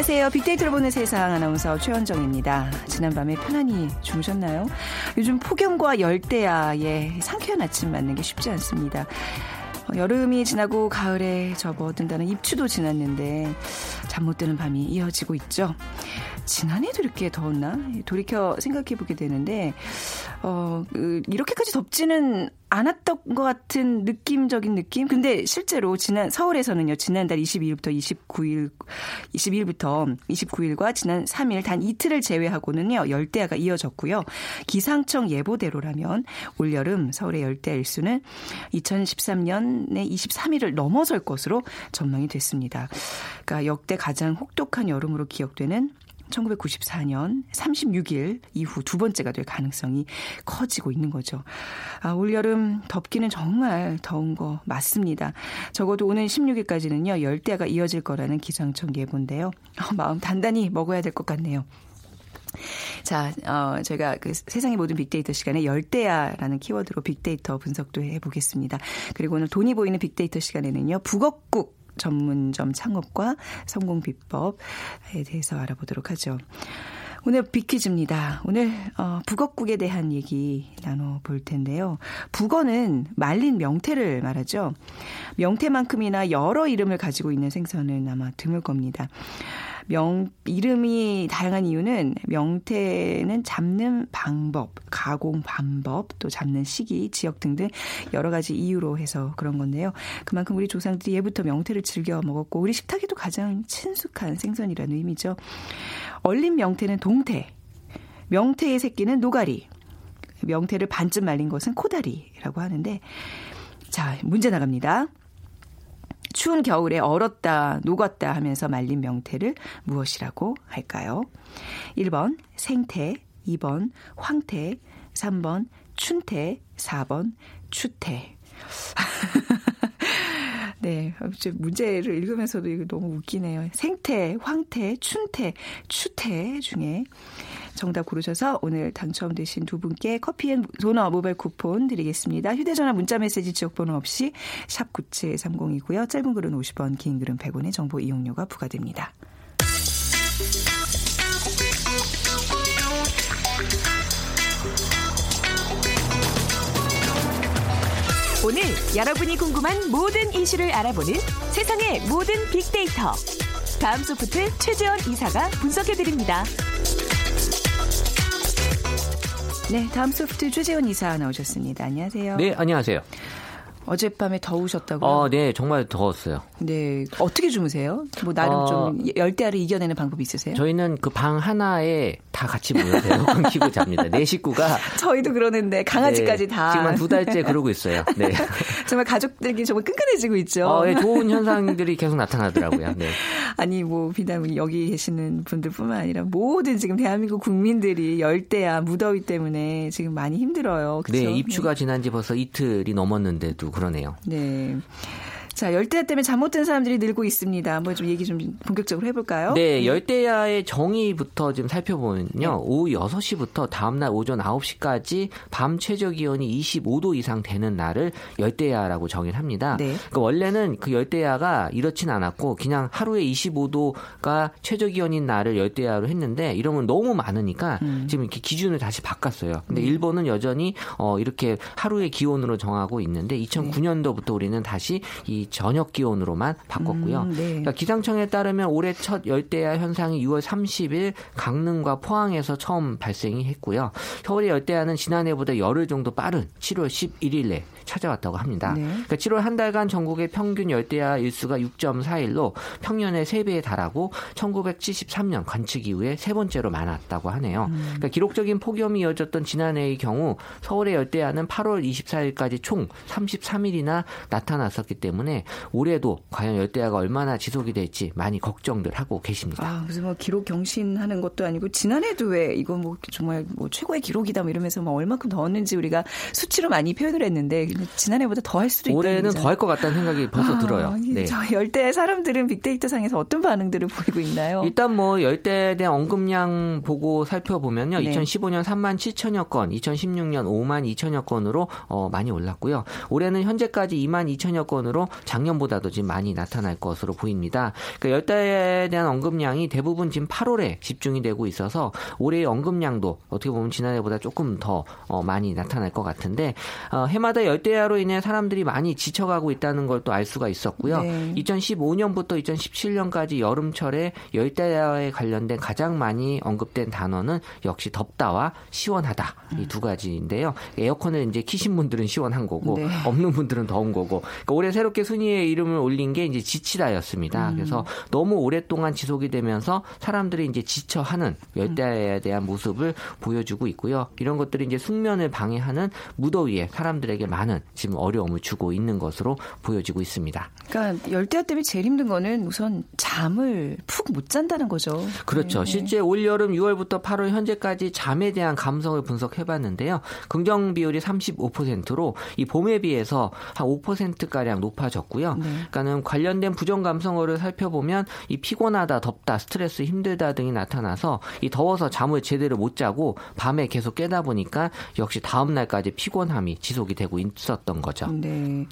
안녕하세요. 빅데이터를 보는 세상 아나운서 최원정입니다. 지난밤에 편안히 주무셨나요? 요즘 폭염과 열대야의 상쾌한 아침 맞는 게 쉽지 않습니다. 어, 여름이 지나고 가을에 접어든다는 입추도 지났는데 잠 못 드는 밤이 이어지고 있죠. 지난해도 이렇게 더웠나? 돌이켜 생각해 보게 되는데, 어, 그, 이렇게까지 덥지는 않았던 것 같은 느낌적인 느낌? 근데 실제로 지난, 서울에서는요, 지난달 22일부터 29일, 22일부터 29일과 지난 3일 단 이틀을 제외하고는요, 열대야가 이어졌고요. 기상청 예보대로라면 올여름 서울의 열대야 일수는 2013년에 23일을 넘어설 것으로 전망이 됐습니다. 그러니까 역대 가장 혹독한 여름으로 기억되는 1994년 36일 이후 두 번째가 될 가능성이 커지고 있는 거죠. 아, 올여름 덥기는 정말 더운 거 맞습니다. 적어도 오는 16일까지는요, 열대야가 이어질 거라는 기상청 예보인데요. 어, 마음 단단히 먹어야 될 것 같네요. 자, 어, 제가 그 세상의 모든 빅데이터 시간에 열대야라는 키워드로 빅데이터 분석도 해보겠습니다. 그리고 오늘 돈이 보이는 빅데이터 시간에는요, 북어국 전문점 창업과 성공 비법에 대해서 알아보도록 하죠. 오늘 비퀴즈입니다. 오늘 어, 북어국에 대한 얘기 나눠볼 텐데요. 북어는 말린 명태를 말하죠. 명태만큼이나 여러 이름을 가지고 있는 생선은 아마 드물 겁니다. 명 이름이 다양한 이유는 명태는 잡는 방법, 가공 방법, 또 잡는 시기, 지역 등등 여러 가지 이유로 해서 그런 건데요. 그만큼 우리 조상들이 예부터 명태를 즐겨 먹었고 우리 식탁에도 가장 친숙한 생선이라는 의미죠. 얼린 명태는 동태, 명태의 새끼는 노가리, 명태를 반쯤 말린 것은 코다리라고 하는데 자 문제 나갑니다. 추운 겨울에 얼었다, 녹았다 하면서 말린 명태를 무엇이라고 할까요? 1번 생태, 2번 황태, 3번 춘태, 4번 추태. 네, 문제를 읽으면서도 이거 너무 웃기네요. 생태, 황태, 춘태, 추태 중에 정답 고르셔서 오늘 당첨되신 두 분께 커피앤 도너 모바일 쿠폰 드리겠습니다. 휴대전화 문자메시지 지역번호 없이 샵 9730이고요. 짧은 글은 50원, 긴 글은 100원의 정보 이용료가 부과됩니다. 오늘 여러분이 궁금한 모든 이슈를 알아보는 세상의 모든 빅데이터. 다음 소프트 최재원 이사가 분석해드립니다. 네, 다음 소프트 최재원 이사 나오셨습니다. 안녕하세요. 네, 안녕하세요. 어젯밤에 더우셨다고요? 어, 네, 정말 더웠어요. 네, 어떻게 주무세요? 뭐 나름 어, 좀 열대야를 이겨내는 방법이 있으세요? 저희는 그 방 하나에 다 같이 모여서 에어컨 키고 잡니다. 네 식구가 저희도 그러는데 강아지까지 네, 다 지금 한 두 달째 그러고 있어요. 네. 정말 가족들이 정말 끈끈해지고 있죠. 어, 네, 좋은 현상들이 계속 나타나더라고요. 네. 아니 뭐 비단 여기 계시는 분들뿐만 아니라 모든 지금 대한민국 국민들이 열대야 무더위 때문에 지금 많이 힘들어요. 그렇죠? 네, 입추가 지난 지 벌써 이틀이 넘었는데도 그러네요. 네. 자, 열대야 때문에 잠못든 사람들이 늘고 있습니다. 한번 좀 얘기 좀 본격적으로 해볼까요? 네, 열대야의 정의부터 좀 살펴보면요. 네. 오후 6시부터 다음날 오전 9시까지 밤 최저 기온이 25도 이상 되는 날을 열대야라고 정의를 합니다. 네. 그러니까 원래는 그 열대야가 이렇진 않았고 그냥 하루에 25도가 최저 기온인 날을 열대야로 했는데 이러면 너무 많으니까 음. 지금 이렇게 기준을 다시 바꿨어요. 근데 음. 일본은 여전히 어 이렇게 하루의 기온으로 정하고 있는데 2009년도부터 우리는 다시 이 저녁 기온으로만 바꿨고요. 음, 네. 그러니까 기상청에 따르면 올해 첫 열대야 현상이 6월 30일 강릉과 포항에서 처음 발생이 했고요. 겨울의 열대야는 지난해보다 열흘 정도 빠른 7월 11일에 찾아왔다고 합니다. 네. 그러니까 7월 한 달간 전국의 평균 열대야 일수가 6.4일로 평년의 3배에 달하고 1973년 관측 이후에 세 번째로 많았다고 하네요. 음. 그러니까 기록적인 폭염이 이어졌던 지난해의 경우 서울의 열대야는 8월 24일까지 총 33일이나 나타났었기 때문에 올해도 과연 열대야가 얼마나 지속이 될지 많이 걱정들 하고 계십니다. 아, 그래서 뭐 기록 경신하는 것도 아니고 지난해도 왜 이거 뭐 정말 뭐 최고의 기록이다 뭐 이러면서 뭐 얼마큼 더웠는지 우리가 수치로 많이 표현을 했는데 지난해보다 더 할 수도 있다. 올해는 더 할 것 같다는 생각이 벌써 아, 들어요. 네. 저 열대 사람들은 빅데이터 상에서 어떤 반응들을 보이고 있나요? 일단 뭐 열대에 대한 언급량 보고 살펴보면요. 네. 2015년 3만 7천여 건, 2016년 5만 2천여 건으로 어, 많이 올랐고요. 올해는 현재까지 2만 2천여 건으로 작년보다도 지금 많이 나타날 것으로 보입니다. 그러니까 열대에 대한 언급량이 대부분 지금 8월에 집중이 되고 있어서 올해의 언급량도 어떻게 보면 지난해보다 조금 더 어, 많이 나타날 것 같은데 어, 해마다 열대 야로 인해 사람들이 많이 지쳐가고 있다는 걸 또 알 수가 있었고요. 네. 2015년부터 2017년까지 여름철에 열대야에 관련된 가장 많이 언급된 단어는 역시 덥다와 시원하다 이두 가지인데요. 에어컨을 이제 키신 분들은 시원한 거고 네. 없는 분들은 더운 거고 그러니까 올해 새롭게 순위에 이름을 올린 게 이제 지치다였습니다. 음. 그래서 너무 오랫동안 지속이 되면서 사람들이 이제 지쳐하는 열대야에 대한 모습을 보여주고 있고요. 이런 것들이 이제 숙면을 방해하는 무더위에 사람들에게 많은 지금 어려움을 주고 있는 것으로 보여지고 있습니다. 그러니까 열대야 때문에 제일 힘든 거는 우선 잠을 푹 못 잔다는 거죠. 그렇죠. 네. 실제 올 여름 6월부터 8월 현재까지 잠에 대한 감성을 분석해 봤는데요. 긍정 비율이 35%로 이 봄에 비해서 한 5%가량 높아졌고요. 네. 그러니까는 관련된 부정 감성어를 살펴보면 이 피곤하다, 덥다, 스트레스 힘들다 등이 나타나서 이 더워서 잠을 제대로 못 자고 밤에 계속 깨다 보니까 역시 다음 날까지 피곤함이 지속이 되고 있 었던 거죠. 네.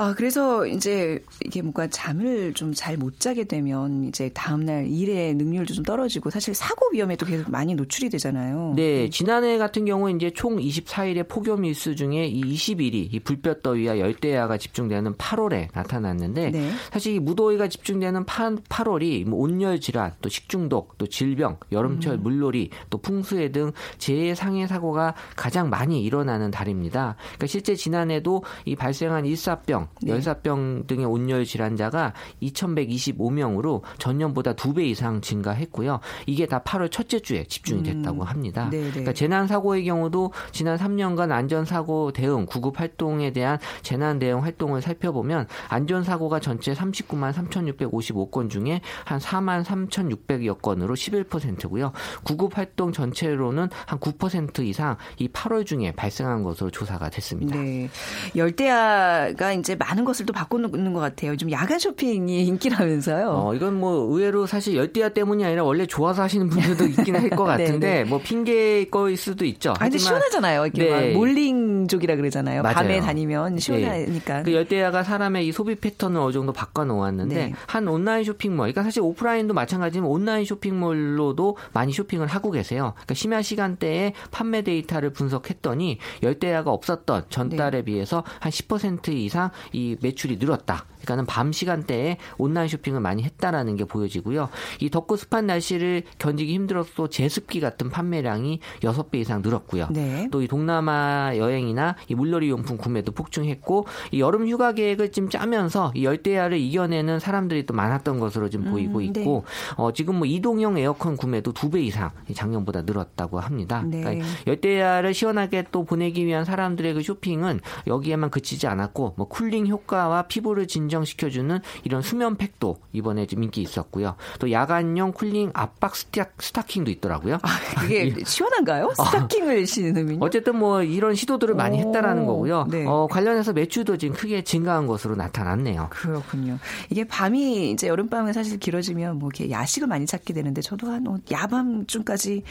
아, 그래서 이제 이게 뭔가 잠을 좀 잘 못 자게 되면 이제 다음날 일의 능률도 좀 떨어지고 사실 사고 위험에도 계속 많이 노출이 되잖아요. 네. 지난해 같은 경우 이제 총 24일의 폭염 일수 중에 이 20일이 이 불볕더위와 열대야가 집중되는 8월에 나타났는데 네. 사실 이 무더위가 집중되는 8, 8월이 뭐 온열 질환, 또 식중독, 또 질병, 여름철 음. 물놀이, 또 풍수해 등 재해 상해 사고가 가장 많이 일어나는 달입니다. 그러니까 실제 지난해도 이 발생한 일사병 네. 열사병 등의 온열 질환자가 2,125명으로 전년보다 두 배 이상 증가했고요. 이게 다 8월 첫째 주에 집중이 됐다고 음. 합니다. 음. 그러니까 재난 사고의 경우도 지난 3년간 안전 사고 대응 구급 활동에 대한 재난 대응 활동을 살펴보면 안전 사고가 전체 39만 3,655건 중에 한 4만 3,600여 건으로 11%고요. 구급 활동 전체로는 한 9% 이상 이 8월 중에 발생한 것으로 조사가 됐습니다. 네. 열대야가 이제 많은 것을 또 바꿔놓는 것 같아요. 요즘 야간 쇼핑이 인기라면서요. 어, 이건 뭐 의외로 사실 열대야 때문이 아니라 원래 좋아서 하시는 분들도 있긴 할 것 같은데 네, 네. 뭐 핑계 거일 수도 있죠. 아, 근데 시원하잖아요. 이렇게 네. 몰링 족이라 그러잖아요. 맞아요. 밤에 다니면 네. 시원하니까. 네. 그 열대야가 사람의 이 소비 패턴을 어느 정도 바꿔놓았는데 네. 한 온라인 쇼핑몰, 그러니까 사실 오프라인도 마찬가지지만 온라인 쇼핑몰로도 많이 쇼핑을 하고 계세요. 그러니까 심야 시간대에 판매 데이터를 분석했더니 열대야가 없었던 전달에 비해서 한 10% 이상 이 매출이 늘었다. 그러니까는 밤 시간대에 온라인 쇼핑을 많이 했다라는 게 보여지고요. 이 덥고 습한 날씨를 견디기 힘들어서 제습기 같은 판매량이 6배 이상 늘었고요. 네. 또이 동남아 여행이나 이 물놀이 용품 구매도 폭증했고 이 여름 휴가 계획을 좀 짜면서 이 열대야를 이겨내는 사람들이 또 많았던 것으로 좀 보이고 음, 있고 네. 어, 지금 뭐 이동형 에어컨 구매도 2배 이상 작년보다 늘었다고 합니다. 네. 그러니까 열대야를 시원하게 또 보내기 위한 사람들의 그 쇼핑은 여기에만 그치지 않았고 뭐 cooling 효과와 피부를 진정 진정시켜주는 이런 수면 팩도 이번에 좀 인기 있었고요. 또 야간용 cooling 압박 스타, 스타킹도 있더라고요. 아, 그게 시원한가요? 아. 스타킹을 신으면? 어쨌든 뭐 이런 시도들을 많이 했다라는 거고요. 네. 어, 관련해서 매출도 지금 크게 증가한 것으로 나타났네요. 그렇군요. 이게 밤이 이제 여름밤에 사실 길어지면 뭐 이렇게 야식을 많이 찾게 되는데 저도 한뭐 야밤쯤까지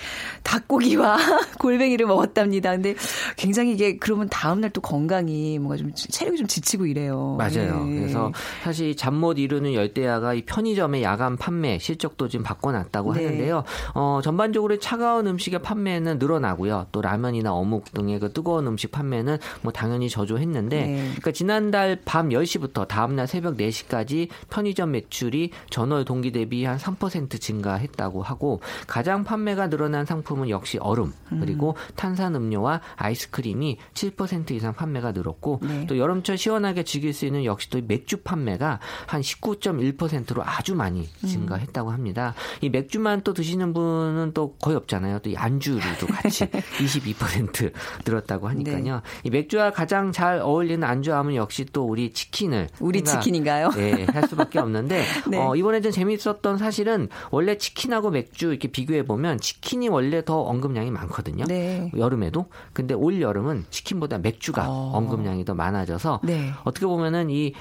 닭고기와 골뱅이를 먹었답니다. 근데 굉장히 이게 그러면 다음날 또 건강이 뭔가 좀 체력이 좀 지치고 이래요. 맞아요. 네. 그래서 사실 잠 못 이루는 열대야가 이 편의점의 야간 판매 실적도 지금 바꿔놨다고 네. 하는데요. 어, 전반적으로 차가운 음식의 판매는 늘어나고요. 또 라면이나 어묵 등의 그 뜨거운 음식 판매는 뭐 당연히 저조했는데, 네. 그러니까 지난달 밤 10시부터 다음날 새벽 4시까지 편의점 매출이 전월 동기 대비 한 3% 증가했다고 하고 가장 판매가 늘어난 상품은 역시 얼음 그리고 음. 탄산 음료와 아이스크림이 7% 이상 판매가 늘었고 네. 또 여름철 시원하게 즐길 수 있는 역시 또 맥주 맥주 판매가 한 19.1%로 아주 많이 음. 증가했다고 합니다. 이 맥주만 또 드시는 분은 또 거의 없잖아요. 또 안주류도 같이 22% 늘었다고 하니까요. 네. 이 맥주와 가장 잘 어울리는 안주하면 역시 또 우리 치킨을 우리 치킨인가요? 네, 할 수밖에 없는데 네. 어, 이번에 좀 재미있었던 사실은 원래 치킨하고 맥주 이렇게 비교해 보면 치킨이 원래 더 언급량이 많거든요. 네. 여름에도 근데 올 여름은 치킨보다 맥주가 어. 언급량이 더 많아져서 네. 어떻게 보면은 이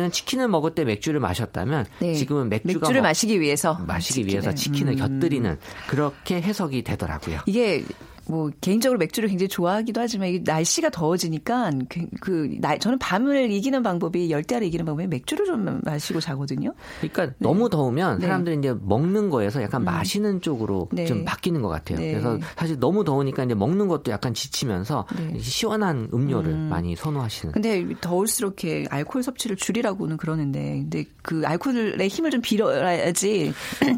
전에는 치킨을 먹을 때 맥주를 마셨다면 네. 지금은 맥주가 맥주를 마시기 위해서 마시기 치킨을. 위해서 치킨을 음. 곁들이는 그렇게 해석이 되더라고요. 이게 뭐 개인적으로 맥주를 굉장히 좋아하기도 하지만 이 날씨가 더워지니까 그, 그 날, 저는 밤을 이기는 방법이 열대야를 이기는 방법이 맥주를 좀 마시고 자거든요. 그러니까 네. 너무 더우면 네. 사람들이 네. 이제 먹는 거에서 약간 음. 마시는 쪽으로 네. 좀 바뀌는 것 같아요. 네. 그래서 사실 너무 더우니까 이제 먹는 것도 약간 지치면서 네. 시원한 음료를 음. 많이 선호하시는. 근데 더울수록 이렇게 알코올 섭취를 줄이라고는 그러는데 근데 그 알코올의 힘을 좀 빌어야지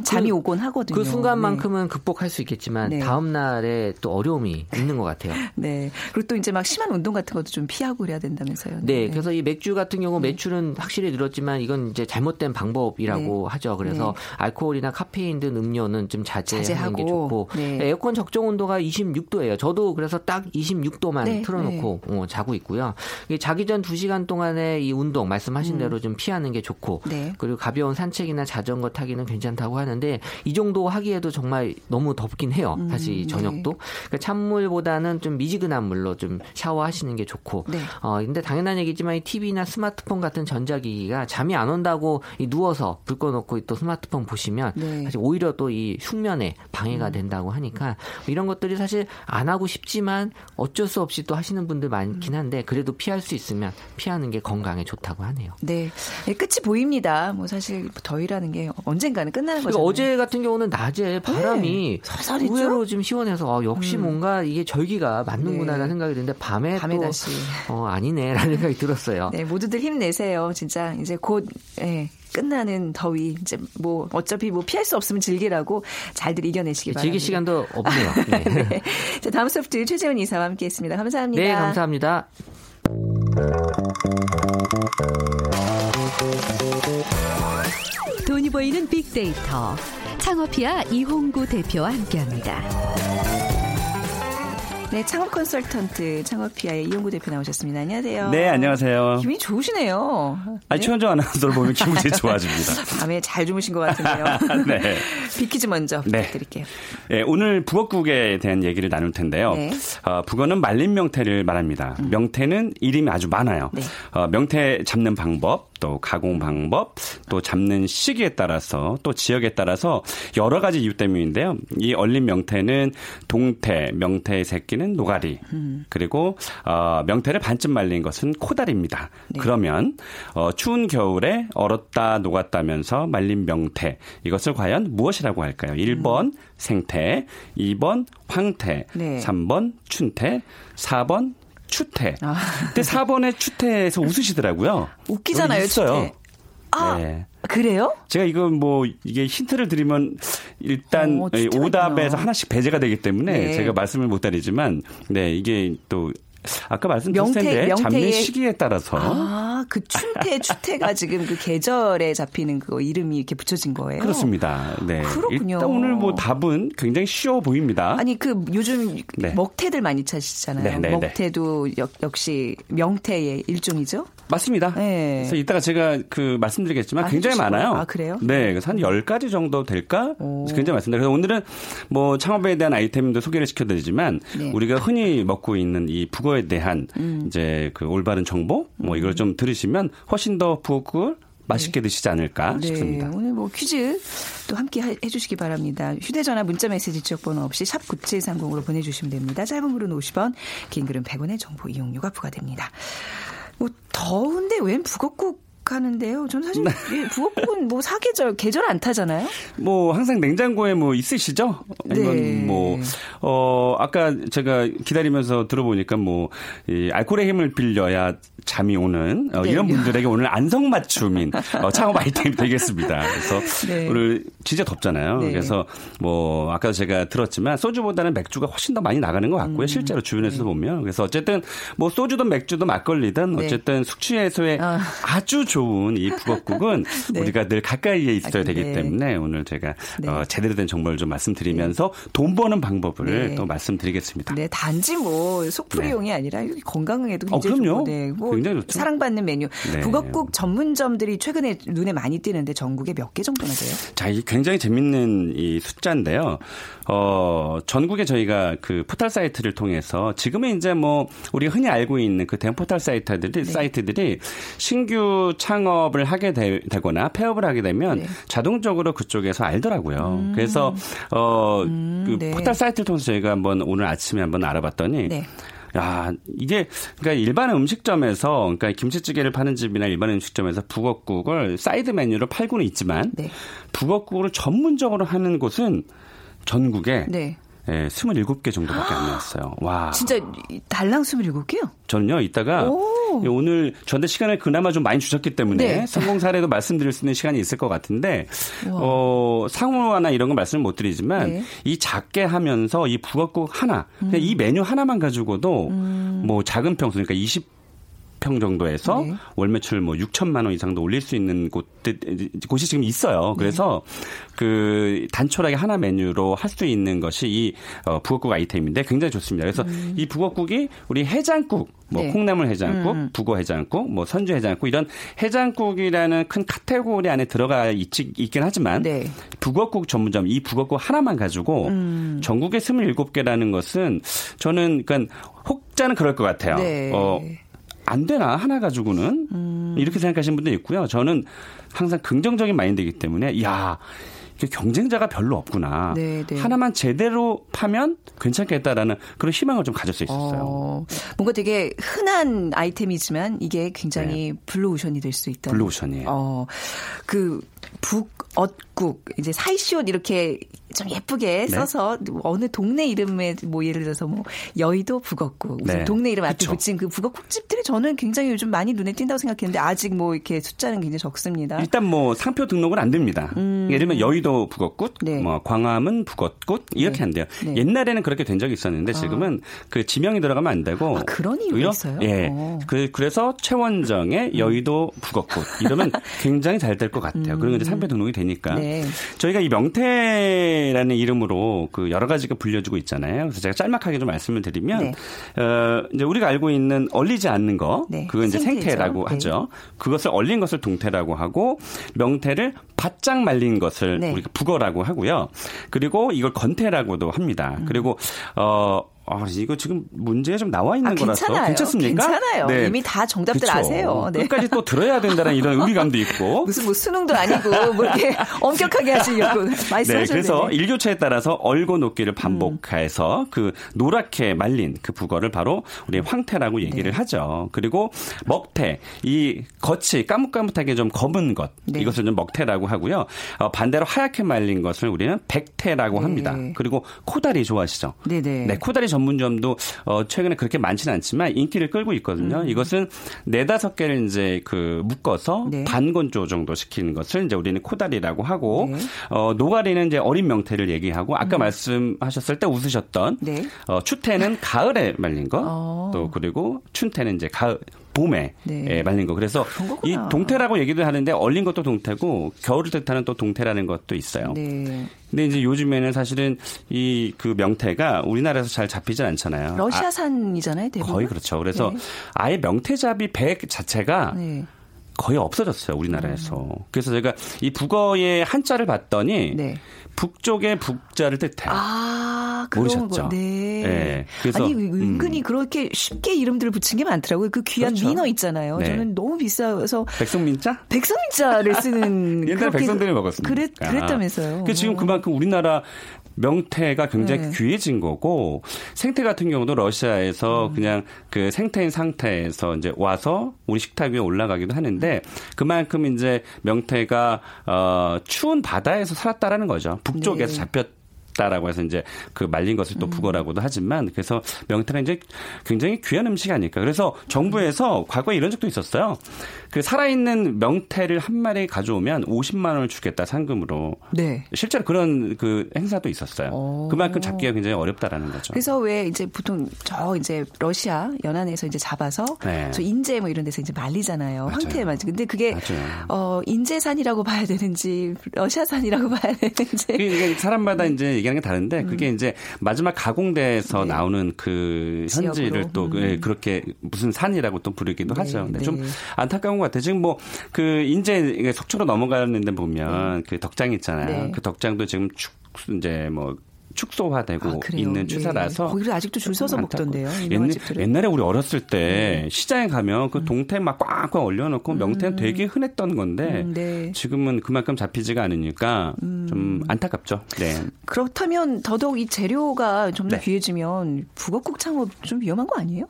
잠이 그, 오곤 하거든요. 그 순간만큼은 극복할 수 있겠지만 다음 날에 또 어려움이 있는 것 같아요. 네. 그리고 또 이제 막 심한 운동 같은 것도 좀 피하고 그래야 된다면서요. 네. 네. 그래서 이 맥주 같은 경우 네. 매출은 확실히 늘었지만 이건 이제 잘못된 방법이라고 네. 하죠. 그래서 네. 알코올이나 카페인 등 음료는 좀 자제하는 자제하고. 게 좋고 네. 에어컨 적정 온도가 26도예요. 저도 그래서 딱 26도만 틀어놓고 어, 자고 있고요. 자기 전 2시간 동안의 이 운동 말씀하신 음. 대로 좀 피하는 게 좋고 그리고 가벼운 산책이나 자전거 타기는 괜찮다고 하는데 이 정도 하기에도 정말 너무 덥긴 해요. 사실 음, 저녁도. 그 찬물보다는 좀 미지근한 물로 좀 샤워하시는 게 좋고. 네. 어 근데 당연한 얘기지만 이 TV나 스마트폰 같은 전자기기가 잠이 안 온다고 이 누워서 불 꺼놓고 또 스마트폰 보시면 네. 사실 오히려 또 이 숙면에 방해가 음. 된다고 하니까 이런 것들이 사실 안 하고 싶지만 어쩔 수 없이 또 하시는 분들 많긴 한데 그래도 피할 수 있으면 피하는 게 건강에 좋다고 하네요. 네, 네 끝이 보입니다. 뭐 사실 더위라는 게 언젠가는 끝나는 거죠. 어제 같은 경우는 낮에 바람이 네. 의외로 좀 시원해서 어, 역시 음. 뭔가 이게 절기가 맞는구나라는 네. 생각이 드는데 밤에, 밤에 또 다시 어, 아니네라는 생각이 들었어요. 네, 모두들 힘내세요. 진짜 이제 곧 예, 끝나는 더위 이제 뭐 어차피 뭐 피할 수 없으면 즐기라고 잘들 이겨내시기 바랍니다. 즐길 시간도 없네요. 네. 네. 자, 다음 소프트 최재훈 이사와 함께했습니다. 감사합니다. 네, 감사합니다. 돈이 보이는 빅데이터 창업피아 이홍구 대표와 함께합니다. 네, 창업 컨설턴트 창업 피아의 이용구 대표 나오셨습니다. 안녕하세요. 네, 안녕하세요. 기분이 좋으시네요. 아니, 네? 최원정 아나운서를 보면 기분이 좋아집니다. 밤에 잘 주무신 것 같은데요. 네. 퀴즈 먼저 네. 부탁드릴게요. 네, 오늘 북어국에 대한 얘기를 나눌 텐데요. 네. 어, 북어는 말린 명태를 말합니다. 음. 명태는 이름이 아주 많아요. 네. 어, 명태 잡는 방법, 또 가공 방법, 또 잡는 시기에 따라서 또 지역에 따라서 여러 가지 이유 때문인데요. 이 얼린 명태는 동태, 명태의 새끼는 노가리, 음. 그리고 어, 명태를 반쯤 말린 것은 코다리입니다. 네. 그러면 어, 추운 겨울에 얼었다 녹았다면서 말린 명태 이것을 과연 무엇이라고 할까요? 1번 음. 생태, 2번 황태, 네. 3번 춘태, 4번 추태. 아. 근데 4번에 추태에서 웃으시더라고요. 웃기잖아요, 추태. 아, 네. 그래요? 제가 이거 뭐 이게 힌트를 드리면 일단 오, 어, 오답에서 하나씩 배제가 되기 때문에 네. 제가 말씀을 못 드리지만 네 이게 또 아까 말씀드렸을 텐데 명태, 잡는 시기에 따라서 아, 그 춘태 추태가 지금 그 계절에 잡히는 그 이름이 이렇게 붙여진 거예요. 그렇습니다. 네. 그렇군요. 일단 오늘 뭐 답은 굉장히 쉬워 보입니다. 아니 그 요즘 네. 먹태들 많이 찾으시잖아요. 네, 네, 네. 먹태도 역, 시 명태의 일종이죠. 맞습니다. 네. 그래서 이따가 제가 그 말씀드리겠지만 아, 굉장히 해주시고요? 많아요. 아, 그래요? 네. 그래서 한 10가지 정도 될까? 오. 굉장히 많습니다. 그래서 오늘은 뭐 창업에 대한 아이템도 소개를 시켜드리지만 네. 우리가 흔히 먹고 있는 이 북어 에 대한 음. 이제 그 올바른 정보 뭐 이걸 좀 들으시면 훨씬 더 맛있게 네. 드시지 않을까 네. 싶습니다. 오늘 뭐 퀴즈 또 함께 해주시기 바랍니다. 휴대전화 문자메시지 지역번호 없이 샵 9730으로 보내주시면 됩니다. 짧은 글은 50원, 긴 글은 100원의 정보 이용료가 부과됩니다. 뭐 더운데 웬 북어국 하는데요. 저는 사실 네. 북어국은 뭐 사계절 계절 안 타잖아요. 뭐 항상 냉장고에 뭐 있으시죠? 아니면 네. 뭐어 아까 제가 기다리면서 들어보니까 뭐이 알코올의 힘을 빌려야 잠이 오는 어, 네. 이런 분들에게 오늘 안성 맞춤인 어, 창업 아이템이 되겠습니다. 그래서 네. 오늘 진짜 덥잖아요. 네. 그래서 뭐 아까도 제가 들었지만 소주보다는 맥주가 훨씬 더 많이 나가는 것 같고요. 음. 실제로 주변에서 네. 보면 그래서 어쨌든 뭐 소주든 맥주든 막걸리든 네. 어쨌든 숙취 해소에 아. 주 좋은 이 북엇국은 네. 우리가 늘 가까이에 있어야 아, 되기 네. 때문에 오늘 제가 네. 어, 제대로 된 정보를 좀 말씀드리면서 네. 돈 버는 방법을 네. 또 말씀드리겠습니다. 네, 단지 뭐 속풀이용이 아니라 건강에도 어, 굉장히 어, 좋고 뭐 굉장히 좋죠. 사랑받는 메뉴. 북엇국 전문점들이 최근에 눈에 많이 띄는데 전국에 몇 개 정도나 돼요? 자, 이게 굉장히 재밌는 이 숫자인데요. 어, 전국에 저희가 그 포털 사이트를 통해서 지금은 이제 뭐 우리가 흔히 알고 있는 그 대형 포털 사이트들이 네. 사이트들이 신규 창업을 하게 되, 거나 폐업을 하게 되면 네. 자동적으로 그쪽에서 알더라고요. 음. 그래서 어, 음, 그 네. 포털 사이트를 통해서 저희가 한번 오늘 아침에 한번 알아봤더니 네. 야, 이게 그러니까 일반 음식점에서 그러니까 김치찌개를 파는 집이나 일반 음식점에서 북엇국을 사이드 메뉴로 팔고는 있지만 네. 북엇국을 전문적으로 하는 곳은 전국에 네. 예, 27개 정도밖에 안 나왔어요. 와. 진짜 달랑 27개요? 저는요, 이따가 오. 늘 저한테 시간을 그나마 좀 많이 주셨기 때문에 네. 성공 사례도 말씀드릴 수 있는 시간이 있을 것 같은데, 우와. 어, 상호화나 이런 건 말씀을 못 드리지만, 네. 이 작게 하면서 이 북엇국 하나, 음. 이 메뉴 하나만 가지고도 음. 뭐 작은 평수, 그러니까 20 평 정도에서 네. 월 매출 뭐 6천만 원 이상도 올릴 수 있는 곳 곳이 지금 있어요. 그래서 네. 그 단촐하게 하나 메뉴로 할 수 있는 것이 이 어, 북엇국 아이템인데 굉장히 좋습니다. 그래서 음. 이 북엇국이 우리 해장국 뭐 네. 콩나물 해장국, 음. 북어 해장국, 뭐 선주 해장국 이런 해장국이라는 큰 카테고리 안에 들어가 있, 있긴 하지만 네. 북어국 전문점 이 북어국 하나만 가지고 음. 전국에 27개라는 것은 저는 그러니까 혹자는 그럴 것 같아요. 네. 어, 안 되나 하나 가지고는 음. 이렇게 생각하시는 분도 있고요. 저는 항상 긍정적인 마인드이기 때문에 야 경쟁자가 별로 없구나. 네네. 네. 하나만 제대로 파면 괜찮겠다라는 그런 희망을 좀 가질 수 있었어요. 어, 뭔가 되게 흔한 아이템이지만 이게 굉장히 네. 블루오션이 될 수 있다. 블루오션이에요. 어, 그 북엇국 이제 사이시옷 이렇게 좀 예쁘게 네. 써서 어느 동네 이름에 뭐 예를 들어서 뭐 여의도 무슨 네. 동네 이름 앞에 그쵸. 붙인 그 북엇국 집들이 저는 굉장히 요즘 많이 눈에 띈다고 생각했는데 아직 뭐 이렇게 숫자는 굉장히 적습니다. 일단 뭐 상표 등록은 안 됩니다. 음. 예를 들면 여의도 북엇국, 네. 뭐 광화문 북엇국 이렇게 네. 한대요. 네. 옛날에는 그렇게 된 적이 있었는데 아. 지금은 아. 그 지명이 들어가면 안 되고 아, 그런 이유가 있어요? 예. 오. 그 그래서 최원정의 여의도 북엇국 이러면 굉장히 잘 될 것 같아요. 음. 그리고 이제 상표 등록이 되니까 네. 저희가 이 명태 라는 이름으로 그 여러 가지가 불려지고 있잖아요. 그래서 제가 짤막하게 좀 말씀을 드리면 네. 어 이제 우리가 알고 있는 얼리지 않는 거 네. 그거 이제. 생태라고 네. 하죠. 그것을 얼린 것을 동태라고 하고 명태를 바짝 말린 것을 네. 우리가 북어라고 하고요. 그리고 이걸 건태라고도 합니다. 음. 그리고 어 아, 이거 지금 문제가 좀 나와 있는 아, 거라서 괜찮습니까? 괜찮아요. 네. 이미 다 정답들 그쵸. 아세요. 네. 끝까지 또 들어야 된다는 이런 의리감도 있고. 무슨 뭐 수능도 아니고 뭐 이렇게 엄격하게 하시려고 말씀하셨는데. 네, 그래서 일교차에 따라서 얼고 놓기를 반복해서 음. 그 노랗게 말린 그 북어를 바로 우리 황태라고 네. 얘기를 네. 하죠. 그리고 먹태, 이 겉이 까뭇까뭇하게 좀 검은 것 네. 이것을 좀 먹태라고 하고요. 어, 반대로 하얗게 말린 것을 우리는 백태라고 네. 합니다. 그리고 코다리 좋아하시죠? 네네. 네, 코다리 전 문점도 어, 최근에 그렇게 많지는 않지만 인기를 끌고 있거든요. 음. 이것은 네다섯 개를 이제 그 묶어서 네. 반건조 정도 시키는 것을 이제 우리는 코다리라고 하고 네. 어, 노가리는 이제 어린 명태를 얘기하고 아까 음. 말씀하셨을 때 웃으셨던 네. 어, 추태는 가을에 말린 거, 어. 또 그리고 춘태는 이제 가을 봄에 네. 예, 말린 거. 그래서 이 동태라고 얘기도 하는데 얼린 것도 동태고 겨울을 뜻하는 또 동태라는 것도 있어요. 네. 근데 이제 요즘에는 사실은 이 그 명태가 우리나라에서 잘 잡히지 않잖아요. 러시아산이잖아요, 대부분. 거의 그렇죠. 그래서 네. 아예 명태잡이 배 자체가 네. 거의 없어졌어요, 우리나라에서. 음. 그래서 제가 이 북어의 한자를 봤더니 네. 북쪽의 북자를 뜻해. 아, 모르셨죠? 네. 네. 그래서 아니 은근히 음. 그렇게 쉽게 이름들을 붙인 게 많더라고요. 그 귀한 그렇죠. 민어 있잖아요. 네. 저는 너무 비싸서 백성민자? 백성민자를 쓰는 옛날 백성들이 먹었습니다. 그랬, 그랬다면서요. 그 지금 그만큼 우리나라 명태가 굉장히 네. 귀해진 거고 생태 같은 경우도 러시아에서 음. 그냥 그 생태인 상태에서 이제 와서 우리 식탁 위에 올라가기도 하는데 그만큼 이제 명태가 어 추운 바다에서 살았다라는 거죠. 북쪽에서 네. 잡혔 다라고 해서 이제 그 말린 것을 또 음. 북어라고도 하지만 그래서 명태가 이제 굉장히 귀한 음식이 아닐까. 그래서 정부에서 과거에 이런 적도 있었어요. 그 살아있는 명태를 한 마리 가져오면 50만 원을 주겠다 상금으로. 네. 실제로 그런 그 행사도 있었어요. 오. 그만큼 잡기가 굉장히 어렵다라는 거죠. 그래서 왜 이제 보통 저 이제 러시아 연안에서 이제 잡아서 네. 저 인제 뭐 이런 데서 이제 말리잖아요. 황태에 말지. 근데 그게 맞아요. 어 인제산이라고 봐야 되는지 러시아산이라고 봐야 되는지. 이게 사람마다 이제 얘기하는 게 다른데 그게 음. 이제 마지막 가공돼서 네. 나오는 그 현지를 또 음. 예, 그렇게 무슨 산이라고 또 부르기도 네. 하죠. 근데 좀 네. 안타까운 것 같아요. 지금 뭐 그 인제 속초로 넘어가는 데 보면 네. 그 덕장 있잖아요. 네. 그 덕장도 지금 축 이제 뭐 축소화되고 아, 있는 추사라서 예. 거기를 아직도 줄 서서 먹던데요. 옛날, 옛날에 우리 어렸을 때 네. 시장에 가면 그 음. 동태 막 꽉꽉 얼려놓고 명태는 음. 되게 흔했던 건데 음, 네. 지금은 그만큼 잡히지가 않으니까 음. 좀 안타깝죠. 네. 그렇다면 더더욱 이 재료가 좀더 네. 귀해지면 북어국 창업 좀 위험한 거 아니에요?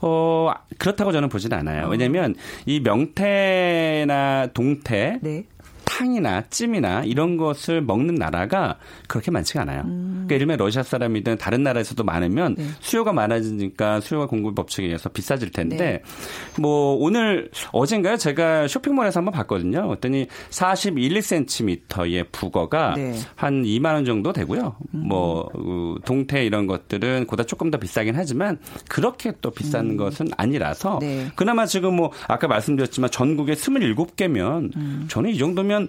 어 그렇다고 저는 보지는 않아요. 어. 왜냐하면 이 명태나 동태 네. 탕이나 찜이나 이런 것을 먹는 나라가 그렇게 많지가 않아요. 음. 그러니까 예를 들면 러시아 사람이든 다른 나라에서도 많으면 네. 수요가 많아지니까 수요가 공급 법칙에 의해서 비싸질 텐데 네. 뭐 오늘 어젠가요? 제가 쇼핑몰에서 한번 봤거든요. 어더니 41, 1cm의 북어가 네. 한 2만 원 정도 되고요. 음. 뭐그 동태 이런 것들은 보다 조금 더 비싸긴 하지만 그렇게 또 비싼 음. 것은 아니라서 네. 그나마 지금 뭐 아까 말씀드렸지만 전국에 27개면 음. 저는 이 정도면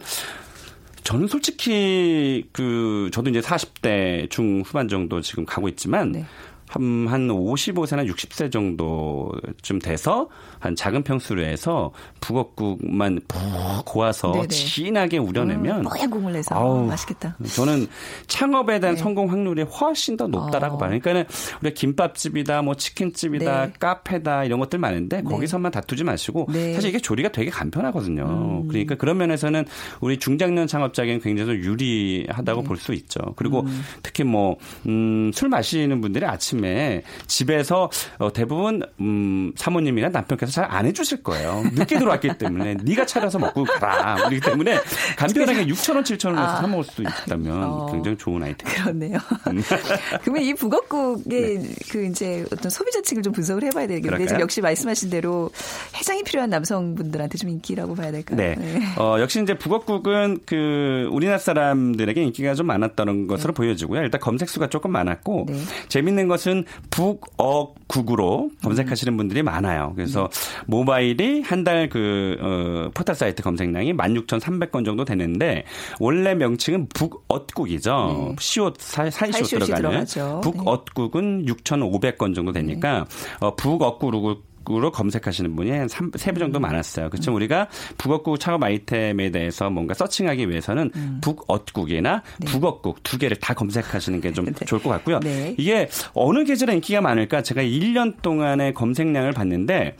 저는 솔직히 그 저도 이제 40대 중후반 정도 지금 가고 있지만 네. 한, 한 55세나 60세 정도쯤 돼서 한 작은 평수로 해서 북엇국만 푹 고아서 네네. 진하게 우려내면 음, 뽀얀 국물 내서 아우, 맛있겠다. 저는 창업에 대한 네. 성공 확률이 훨씬 더 높다라고 어. 봐요. 그러니까는 우리 김밥집이다, 뭐 치킨집이다, 네. 카페다 이런 것들 많은데 네. 거기서만 다투지 마시고 네. 사실 이게 조리가 되게 간편하거든요. 음. 그러니까 그런 면에서는 우리 중장년 창업자에게는 굉장히 유리하다고 네. 볼수 있죠. 그리고 음. 특히 뭐술 음, 마시는 분들이 아침 에 집에서 어, 대부분 음, 사모님이나 남편께서 잘 안 해주실 거예요. 늦게 들어왔기 때문에 네가 차려서 먹고 가라. 그렇기 때문에 간편하게 6천 원, 7천 원에서 아. 사 먹을 수도 있다면 어. 굉장히 좋은 아이템. 그렇네요. 음. 그러면 이 북엇국의 네. 그 이제 어떤 소비자 층을 좀 분석을 해봐야 되겠는데 지금 역시 말씀하신 대로 해장이 필요한 남성분들한테 좀 인기라고 봐야 될까요? 네. 네. 어, 역시 이제 북엇국은 그 우리나라 사람들에게 인기가 좀 많았다는 것으로 네. 보여지고요. 일단 검색 수가 조금 많았고 네. 재밌는 것은 북어국으로 검색하시는 분들이 많아요. 그래서 모바일이 한 달 그 어, 포털 사이트 검색량이 16,300건 정도 되는데 원래 명칭은 북엇국이죠. 네. 시옷 사이시옷 들어가는 북엇국은 6,500건 정도 되니까 네. 어, 북엇국으로 북어국으로 검색하시는 분이 한 3, 3배 정도 음. 많았어요. 그렇죠. 음. 우리가 북어국 창업 아이템에 대해서 뭔가 서칭하기 위해서는 음. 북어국이나 네. 북어국 두 개를 다 검색하시는 게좀 네. 좋을 것 같고요. 네. 이게 어느 계절에 인기가 많을까? 제가 1년 동안의 검색량을 봤는데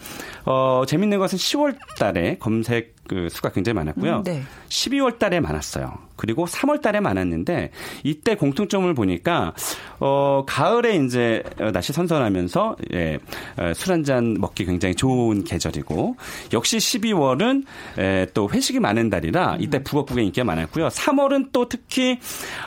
어, 재밌는 것은 10월 달에 검색 그 수가 굉장히 많았고요. 음, 네. 12월 달에 많았어요. 그리고 3월 달에 많았는데 이때 공통점을 보니까 어 가을에 이제 날씨 선선하면서 예, 어, 술한 잔 먹기 굉장히 좋은 계절이고 역시 12월은 에, 또 회식이 많은 달이라 이때 북어국의 인기가 많았고요. 3월은 또 특히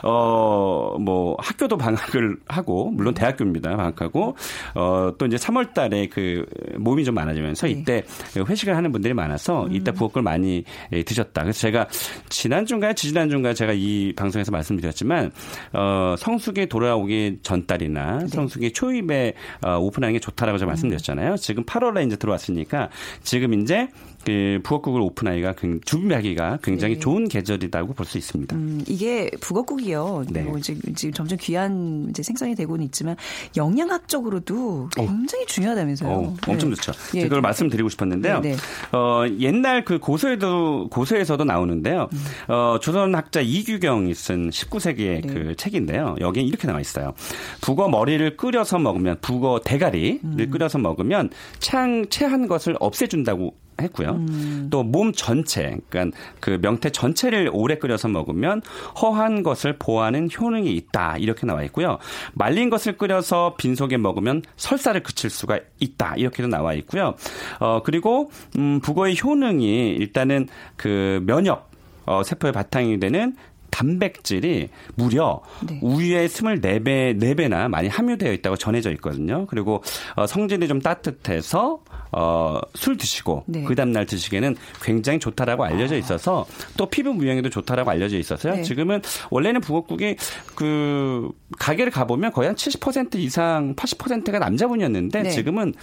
어뭐 학교도 방학을 하고 물론 대학교입니다. 방학하고 어또 이제 3월 달에 그 모임이 좀 많아지면서 네. 이때 회식을 하는 분들이 많아서 이때 음. 북어국을 많이 예, 드셨다. 그래서 제가 지난주인가요? 지난 주인가 제가 이 방송에서 말씀드렸지만 어, 성수기 돌아오기 전달이나 네. 성수기 초입에 어, 오픈하는 게 좋다라고 제가 말씀드렸잖아요. 지금 8월에 이제 들어왔으니까 지금 이제 그 북어국을 오픈하기가 준비하기가 굉장히 네. 좋은 계절이라고 볼 수 있습니다. 음, 이게 북어국이요. 네. 뭐 이제, 이제 점점 귀한 이제 생산이 되고는 있지만 영양학적으로도 어. 굉장히 어. 중요하다면서요. 어, 엄청 네. 좋죠. 예, 그걸 말씀드리고 싶었는데요. 네, 네. 어, 옛날 그 고서에도 고서에서도 나오는데요. 음. 어, 조선 학자 이규경이 쓴 19세기의 그 책인데요. 여기에 이렇게 나와 있어요. 북어 머리를 끓여서 먹으면 북어 대가리를 음. 끓여서 먹으면 창 체한 것을 없애준다고 했고요. 음. 또몸 전체, 그러니까 그 명태 전체를 오래 끓여서 먹으면 허한 것을 보하는 효능이 있다. 이렇게 나와 있고요. 말린 것을 끓여서 빈속에 먹으면 설사를 그칠 수가 있다. 이렇게도 나와 있고요. 어 그리고 음 북어의 효능이 일단은 그 면역 어 세포의 바탕이 되는 단백질이 무려 네. 우유의 24배, 4배나 많이 함유되어 있다고 전해져 있거든요. 그리고 어, 성질이 좀 따뜻해서 어, 술 드시고 네. 그 다음날 드시기에는 굉장히 좋다라고 알려져 있어서 또 피부 무형에도 좋다라고 알려져 있어서요. 네. 지금은 원래는 북엇국이 그 가게를 가보면 거의 한 70% 이상 80%가 남자분이었는데 네. 지금은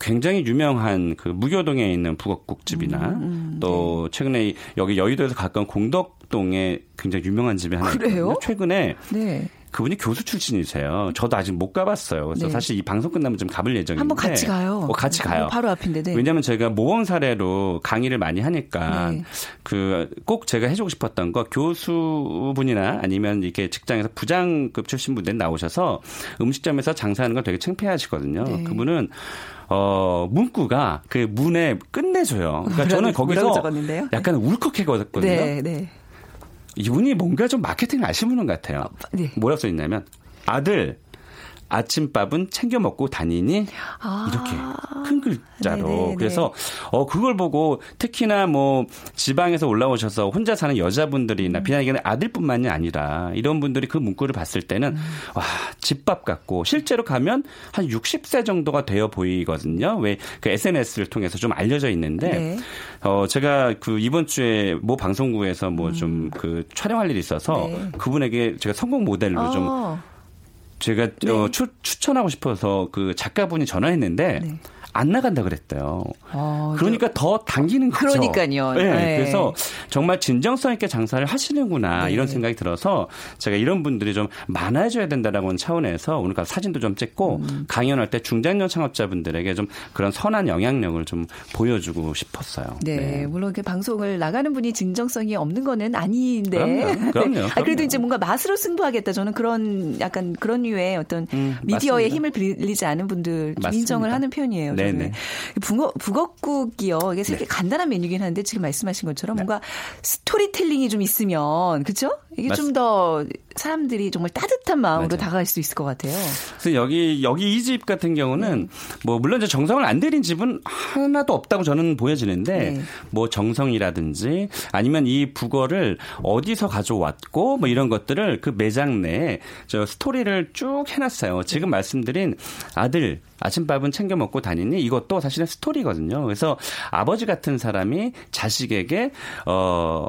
굉장히 유명한 그 무교동에 있는 북엇국집이나 음, 음, 또 네. 최근에 여기 여의도에서 가까운 공덕 동에 굉장히 유명한 집이 하나 있거든요. 최근에 네. 그분이 교수 출신이세요. 저도 아직 못 가봤어요. 그래서 네. 사실 이 방송 끝나면 좀 가볼 예정인데. 한번 같이 가요. 어, 같이 가요. 바로 앞인데. 네. 왜냐하면 제가 모범 사례로 강의를 많이 하니까 네. 그꼭 제가 해주고 싶었던 거 교수분이나 아니면 이렇게 직장에서 부장급 출신 분들 나오셔서 음식점에서 장사하는 걸 되게 창피하시거든요. 네. 그분은 어, 문구가 그 문에 끝내줘요. 그러니까 저는 거기서 약간 울컥해거든요. 네, 네. 이분이 뭔가 좀 마케팅을 아시는 분 같아요. 네. 뭐라고 써 있냐면 아들 아침밥은 챙겨 먹고 다니니 아. 이렇게 큰 글자로 네네네. 그래서 어 그걸 보고 특히나 뭐 지방에서 올라오셔서 혼자 사는 여자분들이나 음. 비단 이게 아들뿐만이 아니라 이런 분들이 그 문구를 봤을 때는 음. 와 집밥 같고 실제로 가면 한 60세 정도가 되어 보이거든요. 왜 그 SNS를 통해서 좀 알려져 있는데 네. 어 제가 그 이번 주에 모 방송국에서 뭐 좀그 음. 촬영할 일이 있어서 네. 그분에게 제가 성공 모델로 어. 좀 제가 네. 어, 추, 추천하고 싶어서 그 작가분이 전화했는데 네. 안 나간다 그랬대요. 아, 그러니까 저... 더 당기는 거죠. 그러니까요. 네, 네. 그래서 정말 진정성 있게 장사를 하시는구나 네. 이런 생각이 들어서 제가 이런 분들이 좀 많아져야 된다라는 차원에서 오늘 사진도 좀 찍고 음. 강연할 때 중장년 창업자분들에게 좀 그런 선한 영향력을 좀 보여주고 싶었어요. 네, 네. 물론 그 방송을 나가는 분이 진정성이 없는 거는 아닌데. 그럼요. 그럼요, 그럼요. 아, 그래도 이제 뭔가 맛으로 승부하겠다. 저는 그런 약간 그런 류의 어떤 음, 미디어의 맞습니다. 힘을 빌리지 않은 분들 좀 인정을 하는 편이에요. 네네. 북어, 북어국이요. 이게 되게 네. 간단한 메뉴긴 한데 지금 말씀하신 것처럼 네. 뭔가 스토리텔링이 좀 있으면 그렇죠? 이게 좀 더 사람들이 정말 따뜻한 마음으로 맞아요. 다가갈 수 있을 것 같아요. 그래서 여기 여기 이 집 같은 경우는 네. 뭐 물론 이제 정성을 안 들인 집은 하나도 없다고 저는 보여지는데 네. 뭐 정성이라든지 아니면 이 북어를 어디서 가져왔고 뭐 이런 것들을 그 매장 내에 저 스토리를 쭉 해놨어요. 지금 네. 말씀드린 아들 아침밥은 챙겨 먹고 다니 니 이것도 사실은 스토리거든요. 그래서 아버지 같은 사람이 자식에게 어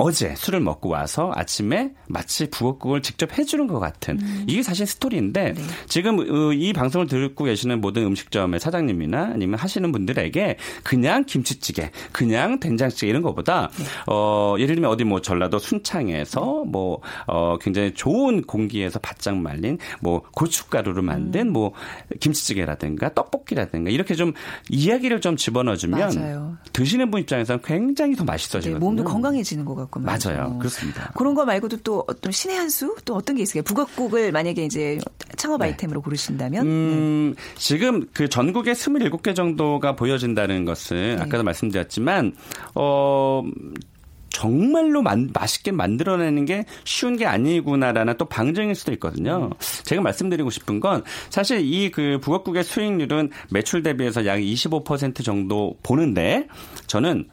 어제 술을 먹고 와서 아침에 마치 부엌국을 직접 해주는 것 같은 음. 이게 사실 스토리인데 네. 지금 어, 이 방송을 듣고 계시는 모든 음식점의 사장님이나 아니면 하시는 분들에게 그냥 김치찌개, 그냥 된장찌개 이런 것보다 네. 어, 예를 들면 어디 뭐 전라도 순창에서 뭐 어, 굉장히 좋은 공기에서 바짝 말린 뭐 고춧가루로 만든 음. 뭐 김치찌개라든가 떡볶이라든가 이렇게 좀 이야기를 좀 집어넣어주면 맞아요. 드시는 분 입장에서는 굉장히 더 맛있어지거든요. 네, 몸도 건강해지는 것 같고. 같군요. 맞아요. 그렇습니다. 그런 거 말고도 또 어떤 신의 한 수? 또 어떤 게 있을까요? 북어국을 만약에 이제 창업 네. 아이템으로 고르신다면? 음, 네. 지금 그 전국에 27개 정도가 보여진다는 것은 네. 아까도 말씀드렸지만, 어, 정말로 만, 맛있게 만들어내는 게 쉬운 게 아니구나라는 또 방증일 수도 있거든요. 제가 말씀드리고 싶은 건 사실 이 그 북어국의 수익률은 매출 대비해서 약 25% 정도 보는데 저는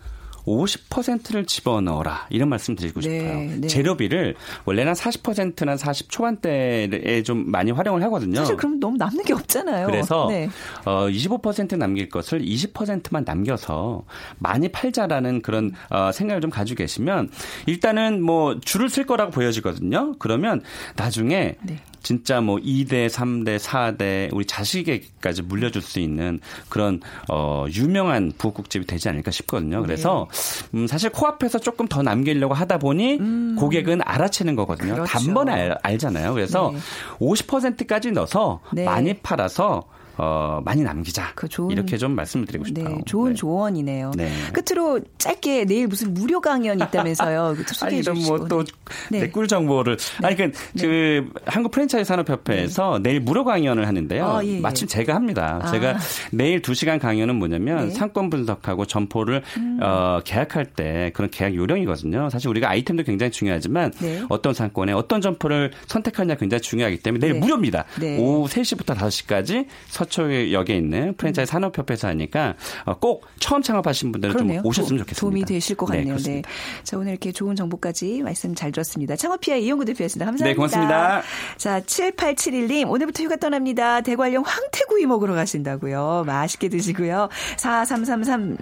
50%를 집어넣어라 이런 말씀 드리고 네, 싶어요. 네. 재료비를 원래는 40%나 40 초반대에 좀 많이 활용을 하거든요. 사실 그럼 너무 남는 게 없잖아요. 그래서 네. 어, 25% 남길 것을 20%만 남겨서 많이 팔자라는 그런 어, 생각을 좀 가지고 계시면 일단은 뭐 줄을 쓸 거라고 보여지거든요. 그러면 나중에 네. 진짜 뭐 2대, 3대, 4대 우리 자식에게까지 물려줄 수 있는 그런 어 유명한 부엌국집이 되지 않을까 싶거든요. 그래서 네. 음 사실 코앞에서 조금 더 남기려고 하다 보니 음. 고객은 알아채는 거거든요. 그렇죠. 단번에 알, 알잖아요. 그래서 네. 50%까지 넣어서 네. 많이 팔아서 어, 많이 남기자. 그 좋은, 이렇게 좀 말씀을 드리고 싶어요. 네, 좋은 네. 조언이네요. 네. 끝으로 짧게 내일 무슨 무료 강연 있다면서요. 소개해 주시고. 뭐또 네. 내꿀 정보를. 네. 아니 그, 네. 그 한국 프랜차이즈 산업협회에서 네. 내일 무료 강연을 하는데요. 아, 예, 예. 마침 제가 합니다. 아. 제가 내일 2시간 강연은 뭐냐면 상권 분석하고 점포를 음. 어, 계약할 때 그런 계약 요령이거든요. 사실 우리가 아이템도 굉장히 중요하지만 어떤 상권에 어떤 점포를 선택하냐 굉장히 중요하기 때문에 내일 무료입니다. 오후 3시부터 5시까지 서 서초역에 있는 프랜차이즈 산업협회에서 하니까 어, 꼭 처음 창업하신 분들은 그러네요. 좀 오셨으면 좋겠습니다. 도움이 되실 것 네, 같네요. 네, 네. 자, 오늘 이렇게 좋은 정보까지 말씀 잘 들었습니다. 창업피아 이용구 대표였습니다. 감사합니다. 네, 고맙습니다. 자, 7871님, 오늘부터 휴가 떠납니다. 대관령 황태구이 먹으러 가신다고요. 맛있게 드시고요. 4333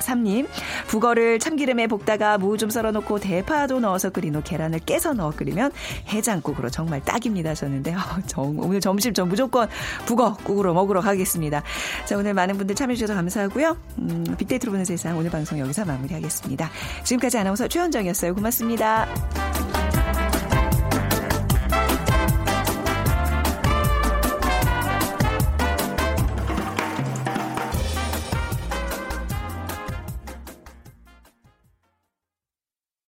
3님, 북어를 참기름에 볶다가 무 좀 썰어놓고 대파도 넣어서 끓인 후 계란을 깨서 넣어 끓이면 해장국으로 정말 딱입니다 하셨는데, 어, 오늘 점심 전 무조건 북어국으로 먹으러 가겠습니다. 자, 오늘 많은 분들 참여해주셔서 감사하고요. 음, 빅데이터로 보는 세상 오늘 방송 여기서 마무리하겠습니다. 지금까지 아나운서 최현정이었어요. 고맙습니다.